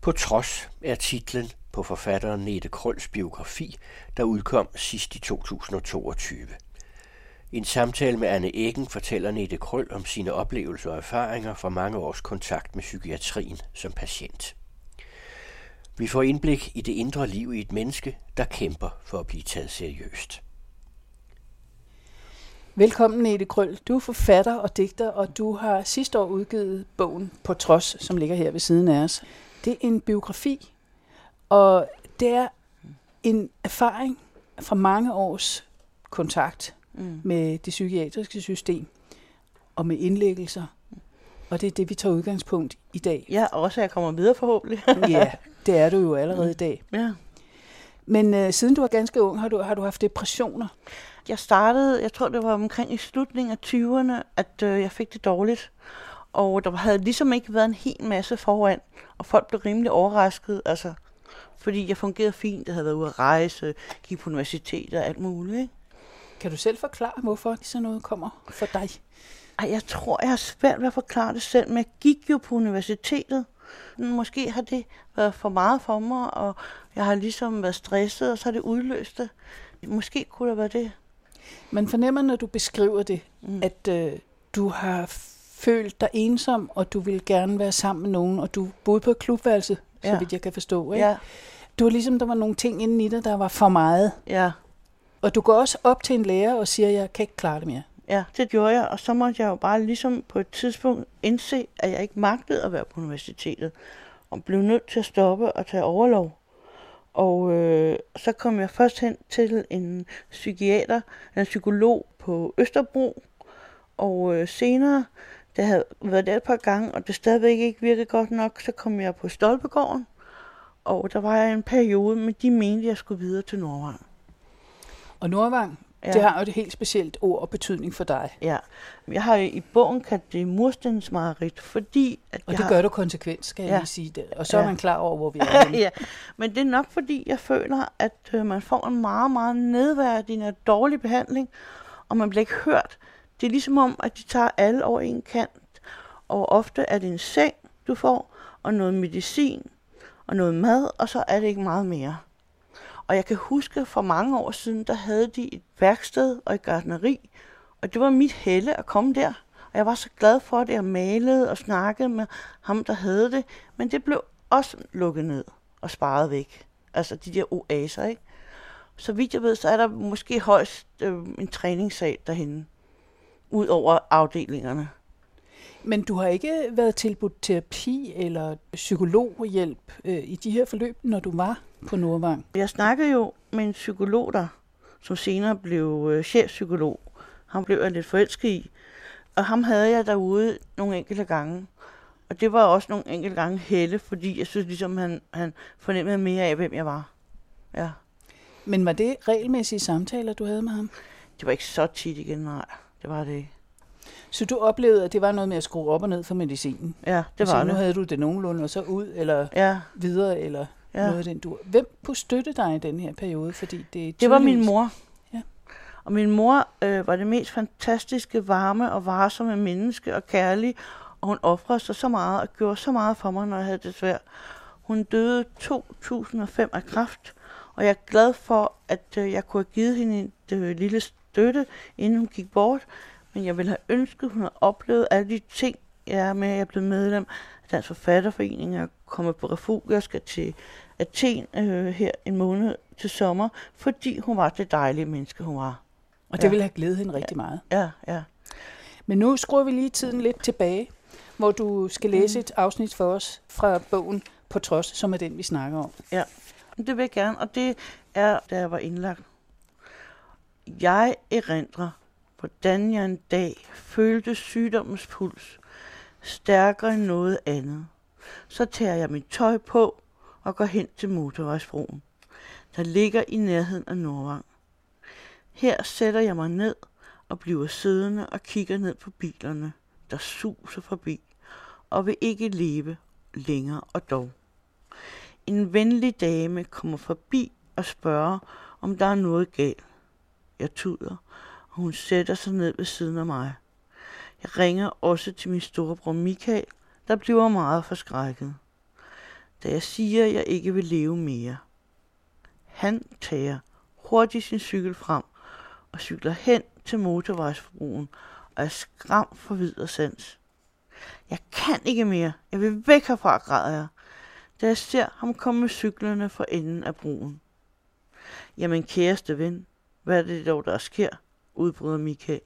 På trods er titlen på forfatteren Nete Krøls biografi, der udkom sidst i 2022. En samtale med Anne Eggen fortæller Nette Krøl om sine oplevelser og erfaringer fra mange års kontakt med psykiatrien som patient. Vi får indblik i det indre liv i et menneske, der kæmper for at blive taget seriøst. Velkommen, Nette Krøl. Du er forfatter og digter, og du har sidste år udgivet bogen På Trods, som ligger her ved siden af os. Det er en biografi, og det er en erfaring fra mange års kontakt mm. med det psykiatriske system og med indlæggelser. Og det er det, vi tager udgangspunkt i dag. Ja, også at jeg kommer videre forhåbentlig. ja, det er du jo allerede mm. i dag. Ja. Men øh, siden du var ganske ung, har du, har du haft depressioner? Jeg startede, jeg tror det var omkring i slutningen af 20'erne, at øh, jeg fik det dårligt. Og der havde ligesom ikke været en hel masse foran, og folk blev rimelig overrasket, altså, fordi jeg fungerede fint, jeg havde været ude at rejse, gik på universitet og alt muligt. Ikke? Kan du selv forklare, hvorfor sådan noget kommer for dig? Ej, jeg tror, jeg har svært ved at forklare det selv, men jeg gik jo på universitetet. Måske har det været for meget for mig, og jeg har ligesom været stresset, og så har det udløst det. Måske kunne det være det. Man fornemmer, når du beskriver det, mm. at øh, du har følt dig ensom, og du vil gerne være sammen med nogen, og du boede på et klubværelse, ja. så vidt jeg kan forstå. Ikke? Ja. Du var ligesom, der var nogle ting inde i dig, der var for meget. Ja. Og du går også op til en lærer og siger, jeg kan ikke klare det mere. Ja, det gjorde jeg, og så måtte jeg jo bare ligesom på et tidspunkt indse, at jeg ikke magtede at være på universitetet, og blev nødt til at stoppe og tage overlov. Og øh, så kom jeg først hen til en psykiater, en psykolog på Østerbro, og øh, senere, det havde været der et par gange, og det stadigvæk ikke virkede godt nok, så kom jeg på Stolpegården, og der var jeg en periode, men de mente, at jeg skulle videre til Nordvang. Og Nordvang, ja. det har jo et helt specielt ord og betydning for dig. Ja, jeg har i bogen kaldt det murstensmarit, fordi... At og jeg det har... gør du konsekvent, skal jeg ja. lige sige det. Og så ja. er man klar over, hvor vi er ja, men det er nok fordi, jeg føler, at øh, man får en meget, meget nedværdigende og dårlig behandling, og man bliver ikke hørt. Det er ligesom om, at de tager alle over en kant, og ofte er det en seng, du får, og noget medicin, og noget mad, og så er det ikke meget mere. Og jeg kan huske, for mange år siden, der havde de et værksted og et gardneri, og det var mit helle at komme der. Og jeg var så glad for det, jeg malede og snakkede med ham, der havde det. Men det blev også lukket ned og sparet væk. Altså de der oaser, ikke? Så vidt jeg ved, så er der måske højst øh, en træningssal derhen, ud over afdelingerne. Men du har ikke været tilbudt terapi eller psykologhjælp øh, i de her forløb, når du var på Nordvang? Jeg snakkede jo med en psykolog der, som senere blev øh, chefpsykolog. Han blev jeg lidt forelsket i. Og ham havde jeg derude nogle enkelte gange. Og det var også nogle enkelte gange helle, fordi jeg synes ligesom, han, han fornemmede mere af, hvem jeg var. Ja. Men var det regelmæssige samtaler, du havde med ham? Det var ikke så tit igen, nej. Det var det ikke. Så du oplevede, at det var noget med at skrue op og ned for medicinen? Ja, det altså, var nu det. havde du det nogenlunde, og så ud, eller ja. videre, eller ja. noget af den du. Hvem kunne støtte dig i den her periode? Fordi det, det var min mor. Ja. Og min mor øh, var det mest fantastiske, varme og varsomme menneske og kærlig, og hun offrede sig så meget og gjorde så meget for mig, når jeg havde det svært. Hun døde 2005 af kræft, og jeg er glad for, at øh, jeg kunne have givet hende et øh, lille støtte, inden hun gik bort. Men jeg ville have ønsket, at hun havde oplevet alle de ting, jeg er med. Jeg er blevet medlem af Dansk Forfatterforening. Jeg er kommet på refug. Jeg skal til Athen øh, her en måned til sommer, fordi hun var det dejlige menneske, hun var. Og det ja. ville have glædet hende rigtig ja. meget. Ja, ja. Men nu skruer vi lige tiden lidt tilbage, hvor du skal læse et afsnit for os fra bogen På Trods, som er den, vi snakker om. Ja, det vil jeg gerne, og det er, da jeg var indlagt. Jeg erindrer, hvordan jeg en dag følte sygdommens puls stærkere end noget andet. Så tager jeg mit tøj på og går hen til motorvejsbroen, der ligger i nærheden af Nordvang. Her sætter jeg mig ned og bliver siddende og kigger ned på bilerne, der suser forbi, og vil ikke leve længere og dog. En venlig dame kommer forbi og spørger, om der er noget galt. Jeg tuder, og hun sætter sig ned ved siden af mig. Jeg ringer også til min storebror Michael, der bliver meget forskrækket. da jeg siger, at jeg ikke vil leve mere. Han tager hurtigt sin cykel frem og cykler hen til motorvejsforbrugen og er skram for videre sans. Jeg kan ikke mere. Jeg vil væk herfra, græder jeg, da jeg ser ham komme med cyklerne for enden af broen. Jamen kæreste ven, hvad er det dog, der sker? udbryder Michael,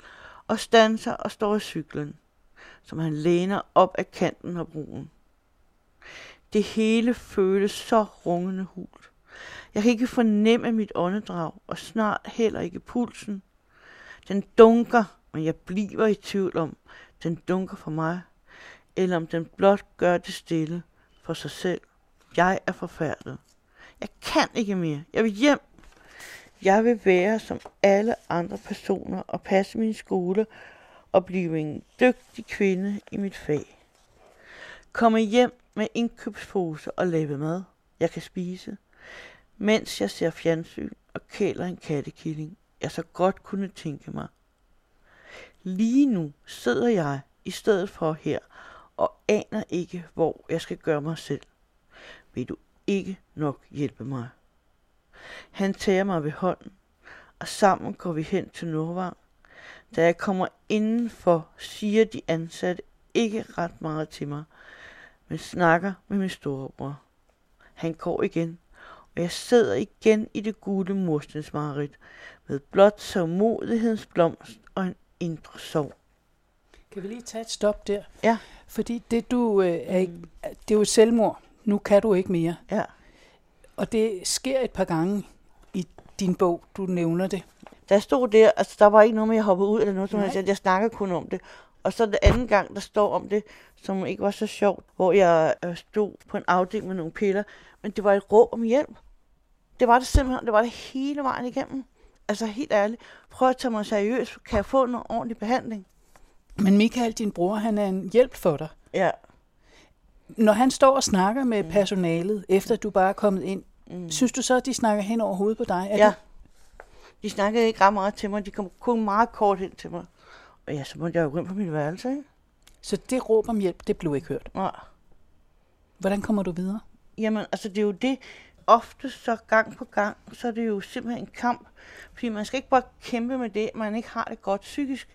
og standser og står i cyklen, som han læner op af kanten af broen. Det hele føles så rungende hult. Jeg kan ikke fornemme mit åndedrag, og snart heller ikke pulsen. Den dunker, men jeg bliver i tvivl om, den dunker for mig, eller om den blot gør det stille for sig selv. Jeg er forfærdet. Jeg kan ikke mere. Jeg vil hjem. Jeg vil være som alle andre personer og passe min skole og blive en dygtig kvinde i mit fag. Komme hjem med indkøbspose og lave mad, jeg kan spise, mens jeg ser fjernsyn og kæler en kattekilling, jeg så godt kunne tænke mig. Lige nu sidder jeg i stedet for her og aner ikke, hvor jeg skal gøre mig selv. Vil du ikke nok hjælpe mig? Han tager mig ved hånden, og sammen går vi hen til Nordvang. Da jeg kommer indenfor, siger de ansatte ikke ret meget til mig, men snakker med min storebror. Han går igen, og jeg sidder igen i det gule murstensmarit med blot sørgmodighedens blomst og en indre sorg. Kan vi lige tage et stop der? Ja. Fordi det, du øh, er, ikke- det er jo selvmord. Nu kan du ikke mere. Ja. Og det sker et par gange i din bog, du nævner det. Da jeg stod der, altså der var ikke noget med, at jeg hoppede ud eller noget som Nej. helst. Jeg snakkede kun om det. Og så den anden gang, der står om det, som ikke var så sjovt, hvor jeg øh, stod på en afdeling med nogle piller, men det var et råb om hjælp. Det var det simpelthen, det var det hele vejen igennem. Altså helt ærligt, prøv at tage mig seriøst. Kan jeg få noget ordentlig behandling? Men Michael, din bror, han er en hjælp for dig. Ja. Når han står og snakker med personalet, efter du bare er kommet ind, Mm. synes du så, at de snakker hen over hovedet på dig? Er Ja. Det? De snakkede ikke ret meget til mig. De kom kun meget kort hen til mig. Og ja, så måtte jeg jo gå ind på min værelse, ikke? Så det råb om hjælp, det blev ikke hørt. Nej. Hvordan kommer du videre? Jamen, altså det er jo det, ofte så gang på gang, så er det jo simpelthen en kamp. Fordi man skal ikke bare kæmpe med det, man ikke har det godt psykisk,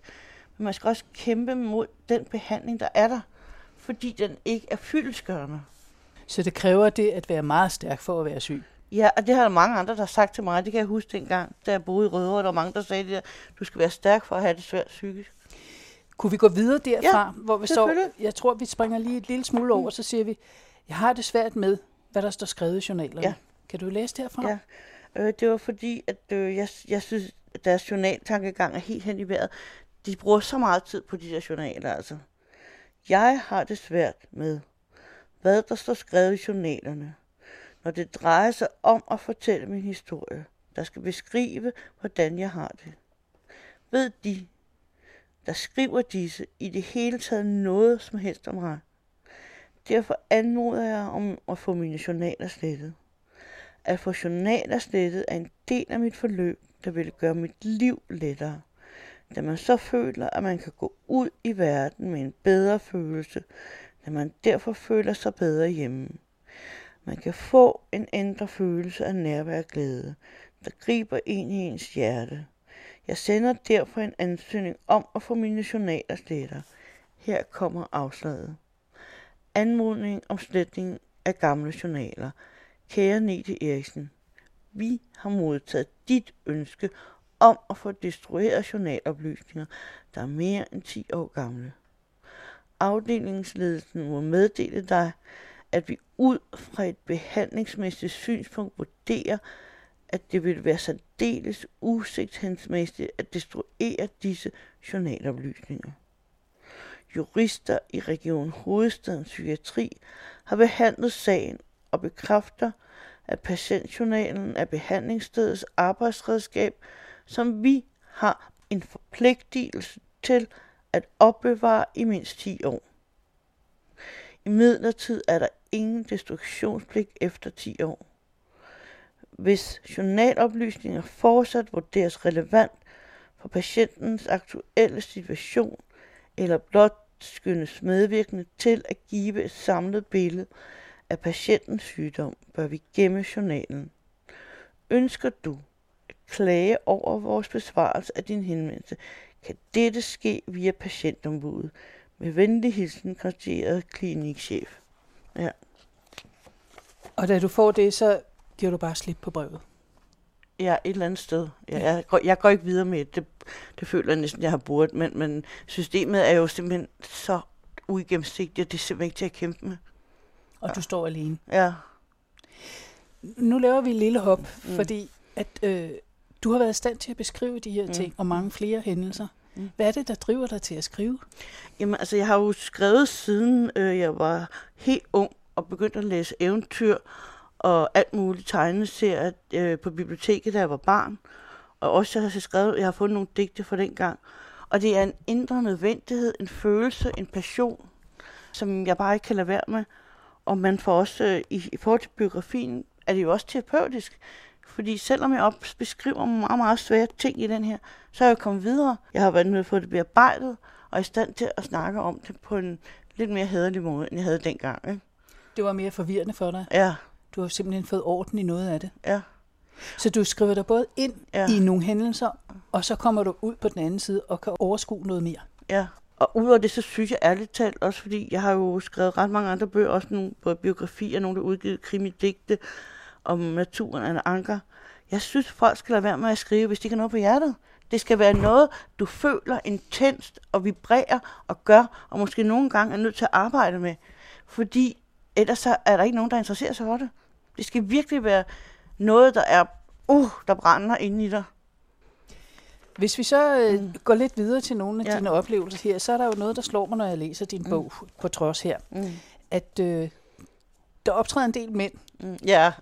men man skal også kæmpe mod den behandling, der er der, fordi den ikke er fyldesgørende. Så det kræver det at være meget stærk for at være syg. Ja, og det har der mange andre, der har sagt til mig. Det kan jeg huske dengang, da jeg boede i Rødovre. Der var mange, der sagde det der, du skal være stærk for at have det svært psykisk. Kunne vi gå videre derfra, Ja, hvor vi står? Jeg tror, vi springer lige et lille smule over, så siger vi, jeg har det svært med, hvad der står skrevet i journalerne. Ja. Kan du læse derfra? Ja. Øh, det var fordi, at øh, jeg, jeg synes, at deres journaltankegang er helt hen i vejret. De bruger så meget tid på de der journaler, altså. Jeg har det svært med, hvad der står skrevet i journalerne, når det drejer sig om at fortælle min historie, der skal beskrive, hvordan jeg har det. Ved de, der skriver disse, i det hele taget noget som helst om mig? Derfor anmoder jeg om at få mine journaler slettet. At få journaler slettet er en del af mit forløb, der vil gøre mit liv lettere. Da man så føler, at man kan gå ud i verden med en bedre følelse, da man derfor føler sig bedre hjemme. Man kan få en ændre følelse af nærvær og glæde, der griber ind i ens hjerte. Jeg sender derfor en ansøgning om at få mine journaler slettet. Her kommer afslaget. Anmodning om sletning af gamle journaler. Kære Nete Eriksen, vi har modtaget dit ønske om at få destrueret journaloplysninger, der er mere end 10 år gamle. Afdelingsledelsen må meddele dig, at vi ud fra et behandlingsmæssigt synspunkt vurderer, at det vil være særdeles usigtshensmæssigt at destruere disse journaloplysninger. Jurister i Region Hovedstadens Psykiatri har behandlet sagen og bekræfter, at patientjournalen er behandlingsstedets arbejdsredskab, som vi har en forpligtelse til at opbevare i mindst 10 år. I midlertid er der ingen destruktionspligt efter 10 år. Hvis journaloplysninger fortsat vurderes relevant for patientens aktuelle situation, eller blot skyndes medvirkende til at give et samlet billede af patientens sygdom, bør vi gemme journalen. Ønsker du klage over vores besvarelse af din henvendelse, kan dette ske via patientombuddet. Med venlig hilsen, konstateret klinikchef. Ja. Og da du får det, så giver du bare slip på brevet. Ja, et eller andet sted. Ja, jeg, går, jeg går ikke videre med det. det. Føler jeg næsten, jeg har burde. Men, men systemet er jo simpelthen så uigennemsigtigt, det er simpelthen ikke til at kæmpe med. Og ja. du står alene. Ja. Nu laver vi et lille hop, mm. fordi at øh, du har været i stand til at beskrive de her ting, mm. og mange flere hændelser. Mm. Hvad er det, der driver dig til at skrive? Jamen, altså, jeg har jo skrevet siden øh, jeg var helt ung og begyndte at læse eventyr og alt muligt tegneserier øh, på biblioteket, da jeg var barn. Og også jeg har skrevet, jeg har fundet nogle digte fra den gang. Og det er en indre nødvendighed, en følelse, en passion, som jeg bare ikke kan lade være med. Og man får også, øh, i, i forhold til biografien, er det jo også terapeutisk. Fordi selvom jeg også beskriver meget, meget svære ting i den her, så er jeg kommet videre. Jeg har været at få det bearbejdet, og er i stand til at snakke om det på en lidt mere hederlig måde, end jeg havde dengang. Ikke? Det var mere forvirrende for dig? Ja. Du har simpelthen fået orden i noget af det? Ja. Så du skriver dig både ind ja. i nogle hændelser, og så kommer du ud på den anden side og kan overskue noget mere? Ja. Og udover det, så synes jeg ærligt talt også, fordi jeg har jo skrevet ret mange andre bøger, også nogle både biografier, nogle der udgivet krimidigte om naturen en anker. Jeg synes, folk skal lade være med at skrive, hvis de har noget på hjertet. Det skal være noget, du føler intenst og vibrerer og gør, og måske nogle gange er nødt til at arbejde med. Fordi ellers så er der ikke nogen, der interesserer sig for det. Det skal virkelig være noget, der er, uh, der brænder inde i dig. Hvis vi så øh, mm. går lidt videre til nogle af ja. dine oplevelser her, så er der jo noget, der slår mig, når jeg læser din mm. bog på trods her. Mm. At øh, der optræder en del mænd. Mm. Ja.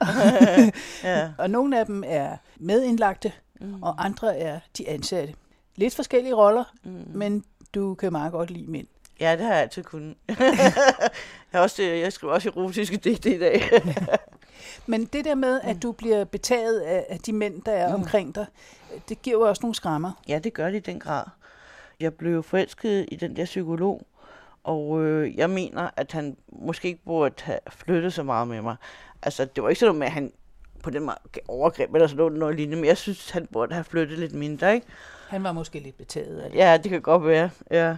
ja. og nogle af dem er medindlagte, mm. og andre er de ansatte. Lidt forskellige roller, mm. men du kan meget godt lide mænd. Ja, det har jeg altid kunnet. jeg, også, jeg skriver også erotiske digte i dag. Men det der med, at du bliver betaget af, af de mænd, der er mm. omkring dig, det giver jo også nogle skrammer. Ja, det gør det i den grad. Jeg blev forelsket i den der psykolog, og øh, jeg mener, at han måske ikke burde have flyttet så meget med mig. Altså, det var ikke sådan med, at han på den måde overgreb eller sådan noget, noget lignende, men jeg synes, han burde have flyttet lidt mindre, ikke? Han var måske lidt betaget af det. Ja, det kan godt være, ja.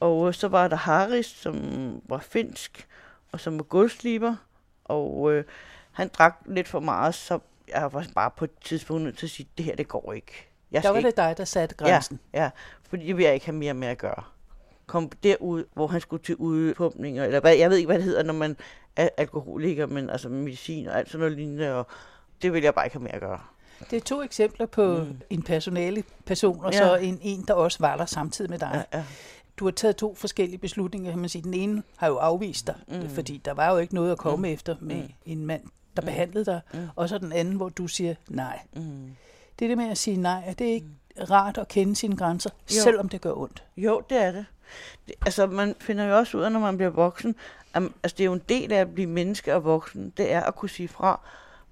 Og så var der Haris, som var finsk, og som var guldsliber. Og øh, han drak lidt for meget, så jeg var bare på et tidspunkt nødt til at sige, det her, det går ikke. Jeg der var det dig, der satte grænsen. Ja, ja, fordi det vil jeg ikke have mere med at gøre. Kom derud, hvor han skulle til udpumpninger, eller hvad, jeg ved ikke, hvad det hedder, når man er alkoholiker, men altså medicin og alt sådan noget lignende, og det vil jeg bare ikke have med at gøre. Det er to eksempler på mm. en personale person, og ja. så en, en, der også var der samtidig med dig. Ja, ja du har taget to forskellige beslutninger, kan man sige. Den ene har jo afvist dig, mm. fordi der var jo ikke noget at komme mm. efter med mm. en mand, der mm. behandlede dig. Mm. Og så den anden, hvor du siger nej. Mm. Det er det med at sige nej, er det ikke mm. rart at kende sine grænser, jo. selvom det gør ondt? Jo, det er det. Det. Altså, man finder jo også ud af, når man bliver voksen, at, altså, det er jo en del af at blive menneske og voksen, det er at kunne sige fra.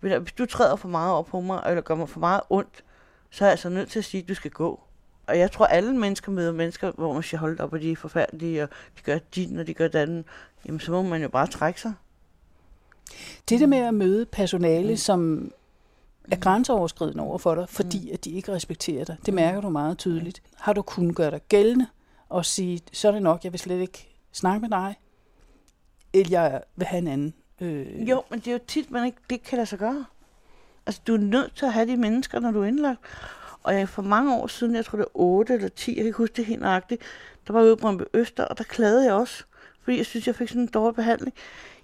Hvis du træder for meget over på mig, eller gør mig for meget ondt, så er jeg altså nødt til at sige, at du skal gå. Og jeg tror, alle mennesker møder mennesker, hvor man siger, hold op, og de er forfærdelige, og de gør din, og de gør den. Jamen, så må man jo bare trække sig. Det der med at møde personale, mm. som er grænseoverskridende over for dig, fordi mm. at de ikke respekterer dig, det mærker du meget tydeligt. Har du kunnet gøre dig gældende og sige, så er det nok, jeg vil slet ikke snakke med dig, eller jeg vil have en anden? Øh... Jo, men det er jo tit, man ikke det kan lade sig gøre. Altså, du er nødt til at have de mennesker, når du er indlagt. Og jeg, for mange år siden, jeg tror det var 8 eller 10, jeg kan ikke huske det helt nøjagtigt, der var jeg ude på en Øster, og der klagede jeg også, fordi jeg synes, jeg fik sådan en dårlig behandling.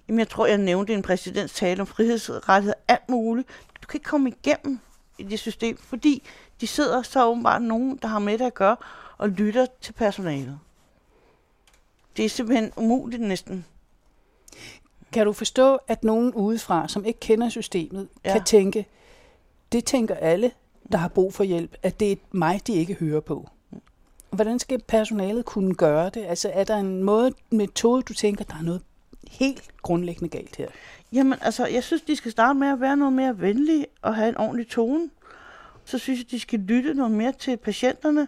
Jamen, jeg tror, jeg nævnte en præsidents tale om frihedsrettighed, alt muligt. Du kan ikke komme igennem i det system, fordi de sidder så åbenbart nogen, der har med det at gøre, og lytter til personalet. Det er simpelthen umuligt næsten. Kan du forstå, at nogen udefra, som ikke kender systemet, ja. kan tænke, det tænker alle, der har brug for hjælp, at det er mig, de ikke hører på. Hvordan skal personalet kunne gøre det? Altså er der en måde, metode, du tænker, der er noget helt grundlæggende galt her? Jamen altså, jeg synes, de skal starte med at være noget mere venlige og have en ordentlig tone. Så synes jeg, de skal lytte noget mere til patienterne,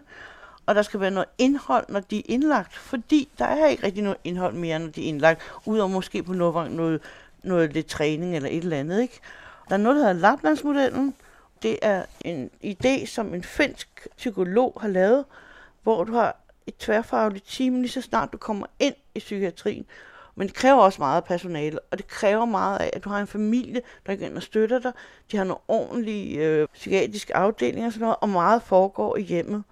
og der skal være noget indhold, når de er indlagt, fordi der er ikke rigtig noget indhold mere, når de er indlagt, udover måske på noget, noget noget lidt træning eller et eller andet. Ikke? Der er noget, der hedder Laplandsmodellen. Det er en idé, som en finsk psykolog har lavet, hvor du har et tværfagligt team, lige så snart du kommer ind i psykiatrien. Men det kræver også meget personale, og det kræver meget af, at du har en familie, der går ind og støtter dig. De har nogle ordentlige øh, psykiatriske afdelinger og sådan noget, og meget foregår i hjemmet.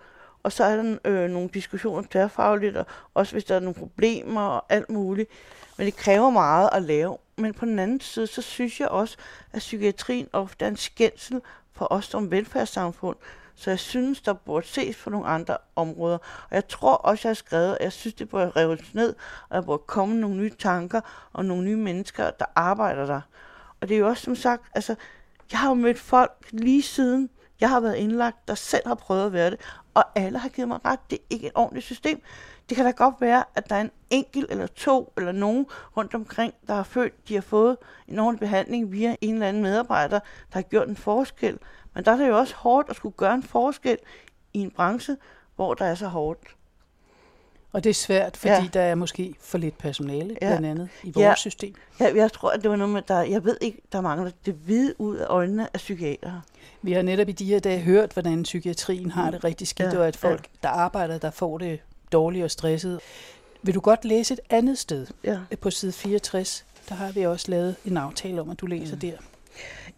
Og så er der øh, nogle diskussioner tværfagligt, og også hvis der er nogle problemer og alt muligt. Men det kræver meget at lave. Men på den anden side, så synes jeg også, at psykiatrien ofte er en skændsel for os som velfærdssamfund. Så jeg synes, der burde ses på nogle andre områder. Og jeg tror også, jeg har skrevet, at jeg synes, det burde reves ned, og der burde komme nogle nye tanker og nogle nye mennesker, der arbejder der. Og det er jo også som sagt, altså, jeg har jo mødt folk lige siden jeg har været indlagt, der selv har prøvet at være det, og alle har givet mig ret. Det er ikke et ordentligt system. Det kan da godt være, at der er en enkelt eller to eller nogen rundt omkring, der har følt, de har fået en ordentlig behandling via en eller anden medarbejder, der har gjort en forskel. Men der er det jo også hårdt at skulle gøre en forskel i en branche, hvor der er så hårdt. Og det er svært, fordi ja. der er måske for lidt personale, ja. blandt andet, i vores ja. system. Ja, jeg tror, at det var noget med, der, jeg ved ikke, der mangler det hvide ud af øjnene af psykiater. Vi har netop i de her dage hørt, hvordan psykiatrien har det rigtig skidt, ja. og at folk, ja. der arbejder, der får det dårligt og stresset. Vil du godt læse et andet sted? Ja. På side 64, der har vi også lavet en aftale om, at du læser ja. der.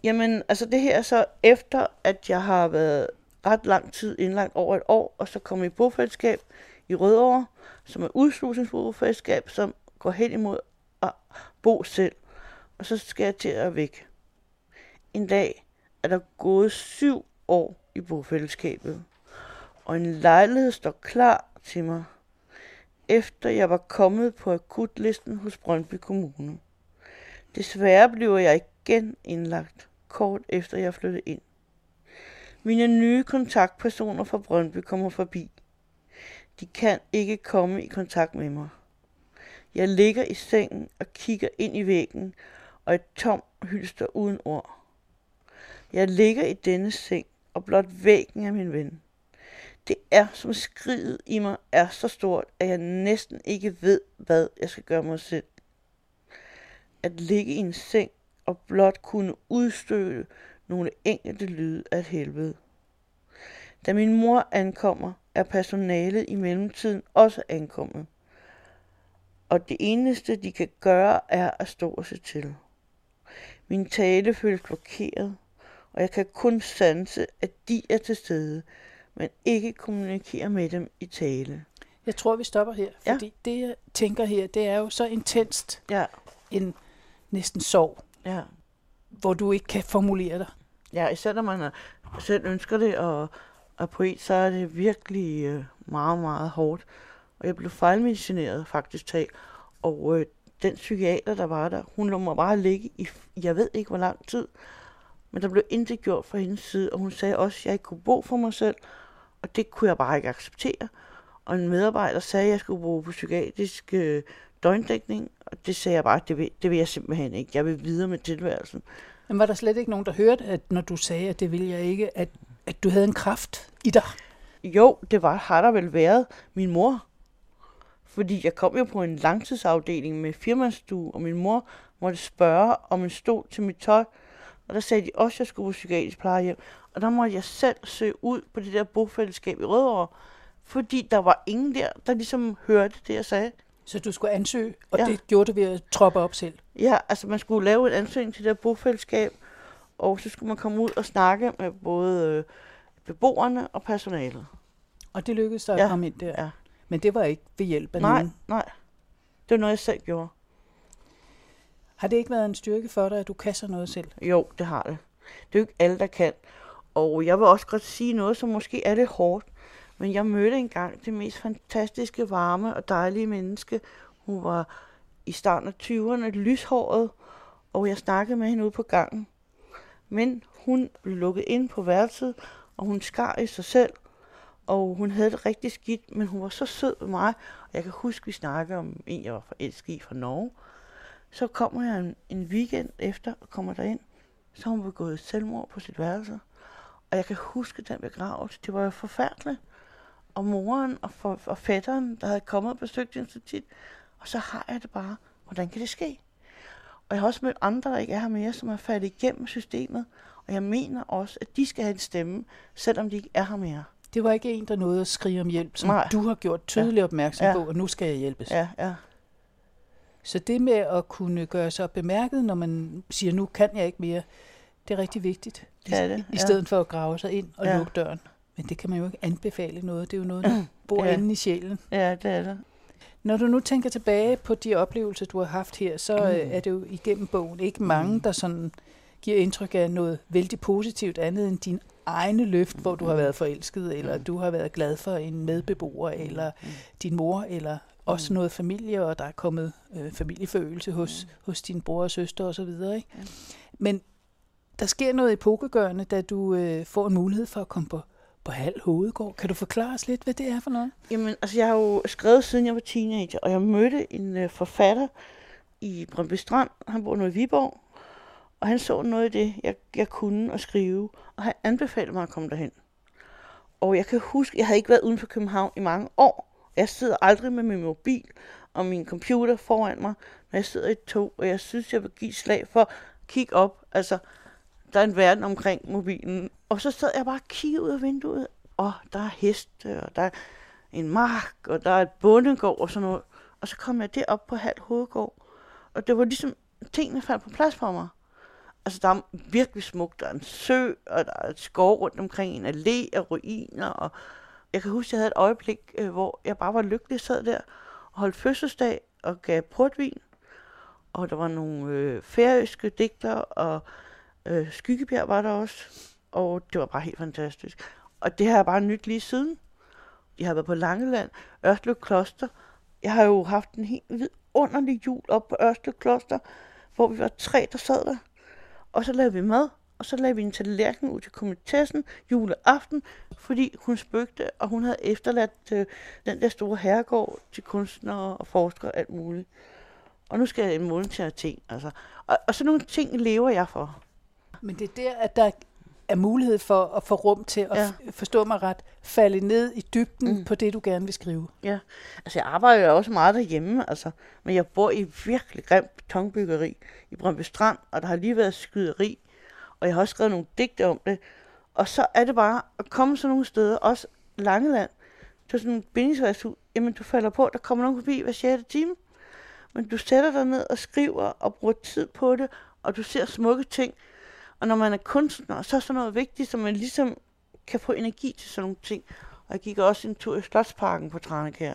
Jamen, altså det her er så efter, at jeg har været ret lang tid indlagt over et år, og så kom i bofællesskab i Rødovre, som er udslusningsbofællesskab, som går hen imod at bo selv. Og så skal jeg til at væk. En dag er der gået syv år i bofællesskabet, og en lejlighed står klar til mig, efter jeg var kommet på akutlisten hos Brøndby Kommune. Desværre bliver jeg igen indlagt, kort efter jeg flyttede ind. Mine nye kontaktpersoner fra Brøndby kommer forbi. De kan ikke komme i kontakt med mig. Jeg ligger i sengen og kigger ind i væggen og et tom hylster uden ord. Jeg ligger i denne seng, og blot væggen er min ven. Det er som skriget i mig er så stort, at jeg næsten ikke ved, hvad jeg skal gøre mig selv. At ligge i en seng og blot kunne udstøde nogle enkelte lyde af et helvede. Da min mor ankommer, er personalet i mellemtiden også ankommet. Og det eneste, de kan gøre, er at stå og se til. Min tale føles blokeret, og jeg kan kun sanse, at de er til stede, men ikke kommunikere med dem i tale. Jeg tror, vi stopper her, fordi ja. det, jeg tænker her, det er jo så intenst ja. en næsten sorg, ja. hvor du ikke kan formulere dig. Ja, især når man selv ønsker det, og er poet, så er det virkelig øh, meget, meget hårdt. Og jeg blev fejlmedicineret faktisk til. Og øh, den psykiater, der var der, hun lå mig bare ligge i, jeg ved ikke hvor lang tid. Men der blev intet gjort fra hendes side, og hun sagde også, at jeg ikke kunne bo for mig selv, og det kunne jeg bare ikke acceptere. Og en medarbejder sagde, at jeg skulle bo på psykiatrisk øh, døgndækning, og det sagde jeg bare, at det vil, det vil jeg simpelthen ikke. Jeg vil videre med tilværelsen. Men var der slet ikke nogen, der hørte, at når du sagde, at det vil jeg ikke, at at du havde en kraft i dig? Jo, det var, har der vel været min mor. Fordi jeg kom jo på en langtidsafdeling med firmanstue, og min mor måtte spørge om en stol til mit tøj. Og der sagde de også, at jeg skulle på psykiatrisk plejehjem. Og der måtte jeg selv søge ud på det der bofællesskab i Rødovre. Fordi der var ingen der, der ligesom hørte det, jeg sagde. Så du skulle ansøge, og ja. det gjorde du ved at troppe op selv? Ja, altså man skulle lave en ansøgning til det der bofællesskab, og så skulle man komme ud og snakke med både øh, beboerne og personalet. Og det lykkedes dig ja. at komme ind der? Ja. Men det var ikke ved hjælp af nej, nogen? Nej, det var noget, jeg selv gjorde. Har det ikke været en styrke for dig, at du kan så noget selv? Jo, det har det. Det er jo ikke alle, der kan. Og jeg vil også godt sige noget, som måske er lidt hårdt. Men jeg mødte engang det mest fantastiske, varme og dejlige menneske. Hun var i starten af 20'erne, lyshåret, og jeg snakkede med hende ude på gangen. Men hun blev lukket ind på værelset, og hun skar i sig selv, og hun havde det rigtig skidt, men hun var så sød ved mig, og jeg kan huske, vi snakkede om en, jeg var forelsket i fra Norge. Så kommer jeg en, en weekend efter og kommer derind, så hun begået selvmord på sit værelse. Og jeg kan huske den begravelse, det var jo forfærdeligt. Og moren og, for, og fætteren, der havde kommet og besøgt hende så tit. Og så har jeg det bare, hvordan kan det ske? Og jeg har også mødt andre, der ikke er her mere, som er faldet igennem systemet. Og jeg mener også, at de skal have en stemme, selvom de ikke er her mere. Det var ikke en, der nåede at skrige om hjælp, som Nej. du har gjort opmærksom Ja. på, og nu skal jeg hjælpes. Ja, ja. Så det med at kunne gøre sig bemærket, når man siger, nu kan jeg ikke mere, det er rigtig vigtigt. Er det, I, i ja. stedet for at grave sig ind og Ja. lukke døren. Men det kan man jo ikke anbefale noget. Det er jo noget, der bor Ja. inde i sjælen. Ja, det er det. Når du nu tænker tilbage på de oplevelser, du har haft her, så mm. er det jo igennem bogen. Ikke mange, der sådan giver indtryk af noget vældig positivt andet end din egne løft, hvor du har været forelsket, eller du har været glad for en medbeboer, eller din mor, eller også noget familie, og der er kommet øh, familiefølelse hos, hos din bror og søster osv. Ikke? Men der sker noget epokegørende, da du øh, får en mulighed for at komme på, på halv hovedgård. Kan du forklare os lidt, hvad det er for noget? Jamen, altså jeg har jo skrevet siden jeg var teenager, og jeg mødte en øh, forfatter i Brøndby Strand. Han bor nu i Viborg, og han så noget af det, jeg, jeg kunne at skrive, og han anbefalede mig at komme derhen. Og jeg kan huske, jeg havde ikke været uden for København i mange år. Jeg sidder aldrig med min mobil og min computer foran mig, når jeg sidder i et tog, og jeg synes, jeg vil give slag for at kigge op. Altså, der er en verden omkring mobilen. Og så sad jeg bare og kiggede ud af vinduet, og der er heste, og der er en mark, og der er et bondegård og sådan noget. Og så kom jeg derop på halv hovedgård, og det var ligesom, tingene faldt på plads for mig. Altså, der er virkelig smukt. Der er en sø, og der er et skov rundt omkring en allé af ruiner. Og jeg kan huske, at jeg havde et øjeblik, øh, hvor jeg bare var lykkelig. Sad der og holdt fødselsdag og gav portvin. Og der var nogle øh, færøske digter, og øh, Skyggebjerg var der også. Og det var bare helt fantastisk. Og det har jeg bare nyt lige siden. Jeg har været på Langeland, Ørslev Kloster. Jeg har jo haft en helt vidunderlig jul op på Ørslev Kloster, hvor vi var tre, der sad der. Og så lavede vi mad, og så lavede vi en tallerken ud til komitessen juleaften, fordi hun spøgte, og hun havde efterladt øh, den der store herregård til kunstnere og forskere og alt muligt. Og nu skal jeg en måned til ting, altså. Og, og sådan nogle ting lever jeg for. Men det er der, at der er mulighed for at få rum til at Ja. forstå mig ret, falde ned i dybden mm. på det, du gerne vil skrive. Ja, altså jeg arbejder jo også meget derhjemme, altså, men jeg bor i virkelig grimt betonbyggeri i Brøndby Strand, og der har lige været skyderi, og jeg har også skrevet nogle digte om det. Og så er det bare at komme sådan nogle steder, også Langeland, til sådan en bindingsværshus, jamen du falder på, der kommer nogen forbi hver 6. time, men du sætter dig ned og skriver og bruger tid på det, og du ser smukke ting. Og når man er kunstner, så er sådan noget vigtigt, så man ligesom kan få energi til sådan nogle ting. Og jeg gik også en tur i Slotsparken på Tranekær.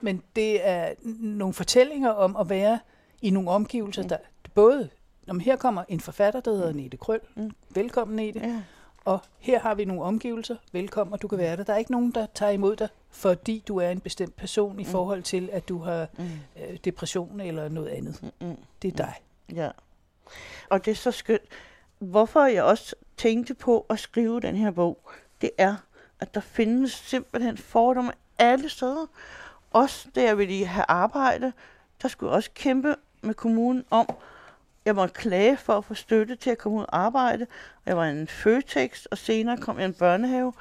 Men det er nogle fortællinger om at være i nogle omgivelser, der både, når her kommer en forfatter, der hedder Nete Krøl. Mm. Velkommen, Nete. Ja. Og her har vi nogle omgivelser. Velkommen, og du kan være der. Der er ikke nogen, der tager imod dig, fordi du er en bestemt person i forhold til, at du har Mm. øh, depression eller noget andet. Mm. Det er dig. Ja. Og det er så skønt. Hvorfor jeg også tænkte på at skrive den her bog, det er, at der findes simpelthen fordomme alle steder. Også da jeg ville have arbejde, der skulle jeg også kæmpe med kommunen om, jeg måtte klage for at få støtte til at komme ud og arbejde. Jeg var en Føtex, og senere kom jeg i en børnehave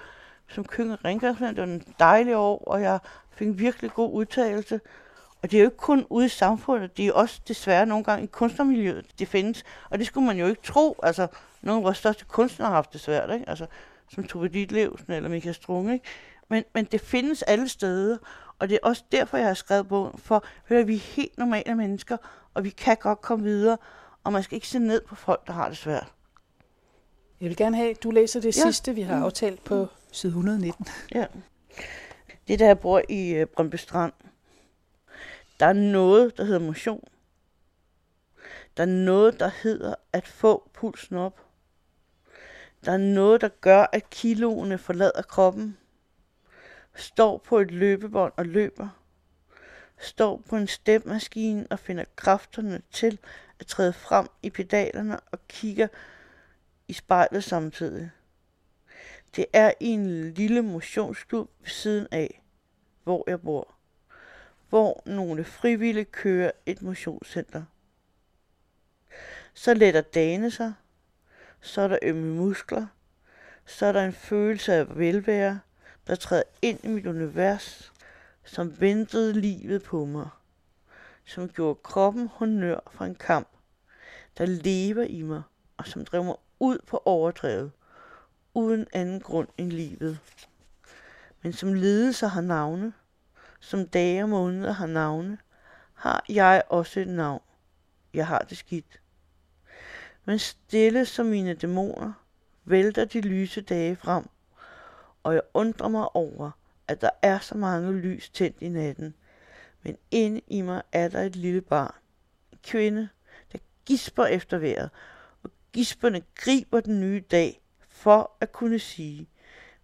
som køkken og rengøringsmand. Det var en dejlig år, og jeg fik en virkelig god udtalelse. Og det er jo ikke kun ude i samfundet, det er også desværre nogle gange i kunstnermiljøet, det findes. Og det skulle man jo ikke tro. Altså, nogle af vores største kunstnere har haft det svært, ikke? Altså, som Tove Ditlevsen eller Michael Strunge, ikke? Men, men det findes alle steder, og det er også derfor, jeg har skrevet bogen, for hør, vi er helt normale mennesker, og vi kan godt komme videre, og man skal ikke se ned på folk, der har det svært. Jeg vil gerne have, at du læser det Ja. sidste, vi har aftalt på side 119. Ja. Det er der, jeg bor i øh, Brøndby Strand. Der er noget, der hedder motion. Der er noget, der hedder at få pulsen op. Der er noget, der gør, at kiloene forlader kroppen. Står på et løbebånd og løber. Står på en stepmaskine og finder kræfterne til at træde frem i pedalerne og kigger i spejlet samtidig. Det er i en lille motionsklub ved siden af, hvor jeg bor. Hvor nogle frivillige kører et motionscenter. Så letter dagene sig. Så er der ømme muskler. Så er der en følelse af velvære, der træder ind i mit univers, som ventede livet på mig. Som gjorde kroppen honør fra en kamp, der lever i mig, og som driver mig ud på overdrevet, uden anden grund end livet. Men som ledelse har navne, som dage og måneder har navne, har jeg også et navn. Jeg har det skidt. Men stille som mine dæmoner, vælter de lyse dage frem, og jeg undrer mig over, at der er så mange lys tændt i natten. Men inde i mig er der et lille barn, en kvinde, der gisper efter vejret, og gisperne griber den nye dag for at kunne sige,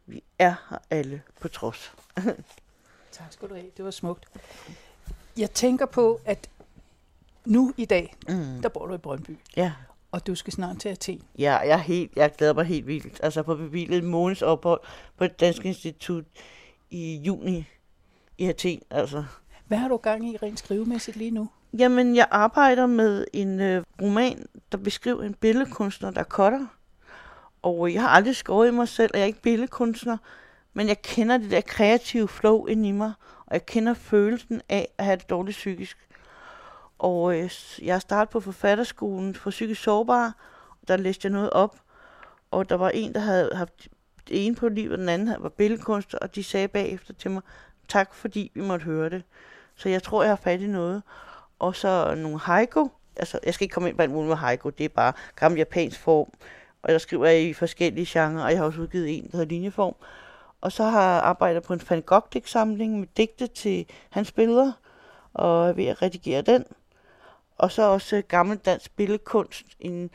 vi er her alle på trods. Tak skal du have. Det var smukt. Jeg tænker på, at nu i dag, Mm. der bor du i Brøndby, Ja. og du skal snart til Athen. Ja, jeg, er helt, jeg glæder mig helt vildt. Altså på bevilget et måneds ophold på et dansk institut i juni i Athen. Altså. Hvad har du gang i rent skrivemæssigt lige nu? Jamen, jeg arbejder med en øh, roman, der beskriver en billedkunstner, der cutter. Og jeg har aldrig skåret i mig selv, og jeg er ikke billedkunstner, men jeg kender det der kreative flow ind i mig, og jeg kender følelsen af at have det dårligt psykisk. Og øh, jeg startede på forfatterskolen for psykisk sårbare, og der læste jeg noget op, og der var en, der havde haft det ene på livet, og den anden var billedkunst, og de sagde bagefter til mig, tak fordi vi måtte høre det. Så jeg tror, jeg har fat i noget. Og så nogle haiku. Altså, jeg skal ikke komme ind på en med haiku. Det er bare gammel japansk form. Og der skriver jeg i forskellige genrer, og jeg har også udgivet en, der hedder linjeform. Og så har jeg arbejdet på en Van Gogh-digtsamling med digte til hans billeder, og er ved at redigere den. Og så også gammel dansk billedkunst inden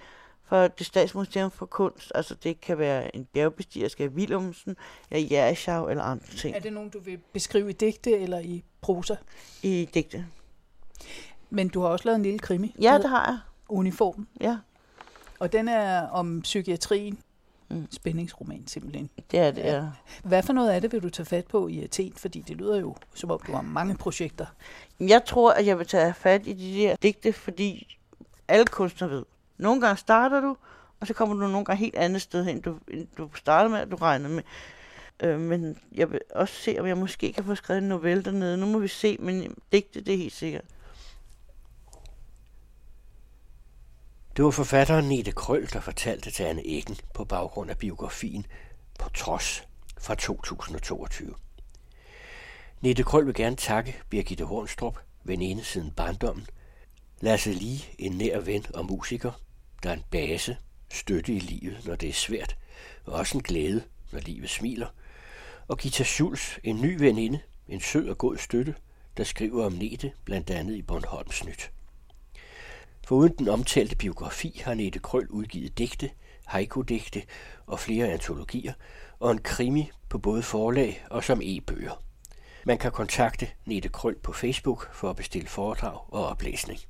for det Statsmuseum for Kunst. Altså det kan være en bjergbestiger, skal Willumsen, eller Jerichau eller andre ting Er det nogen, du vil beskrive i digte eller i prosa? i digte. Men du har også lavet en lille krimi. Ja, det har jeg. Uniform. Ja, Og den er om psykiatrien. Mm. Spændingsroman simpelthen. det er det, Ja. Hvad for noget af det vil du tage fat på i Athen? Fordi det lyder jo, som om du har mange projekter. Jeg tror, at jeg vil tage fat i de der digte, fordi alle kunstnere ved. Nogle gange starter du, og så kommer du nogle gange helt andet sted hen, du, end du startede med, at du regnede med. Øh, men jeg vil også se, om jeg måske kan få skrevet en novelle dernede. Nu må vi se, men digte, det er helt sikkert. Det var forfatteren Nete Krøl, der fortalte til Anne Eggen på baggrund af biografien På trods fra 2022. Nete Krøl vil gerne takke Birgitte Hornstrup, veninde siden barndommen, Lasse Lige, en nær ven og musiker, der er en base, støtte i livet, når det er svært, og også en glæde, når livet smiler, og Gita Schulz, en ny veninde, en sød og god støtte, der skriver om Nete, blandt andet i Bornholms Nyt. Foruden den omtalte biografi har Nete Krøl udgivet digte, haiku-digte og flere antologier, og en krimi på både forlag og som e-bøger. Man kan kontakte Nete Krøl på Facebook for at bestille foredrag og oplæsning.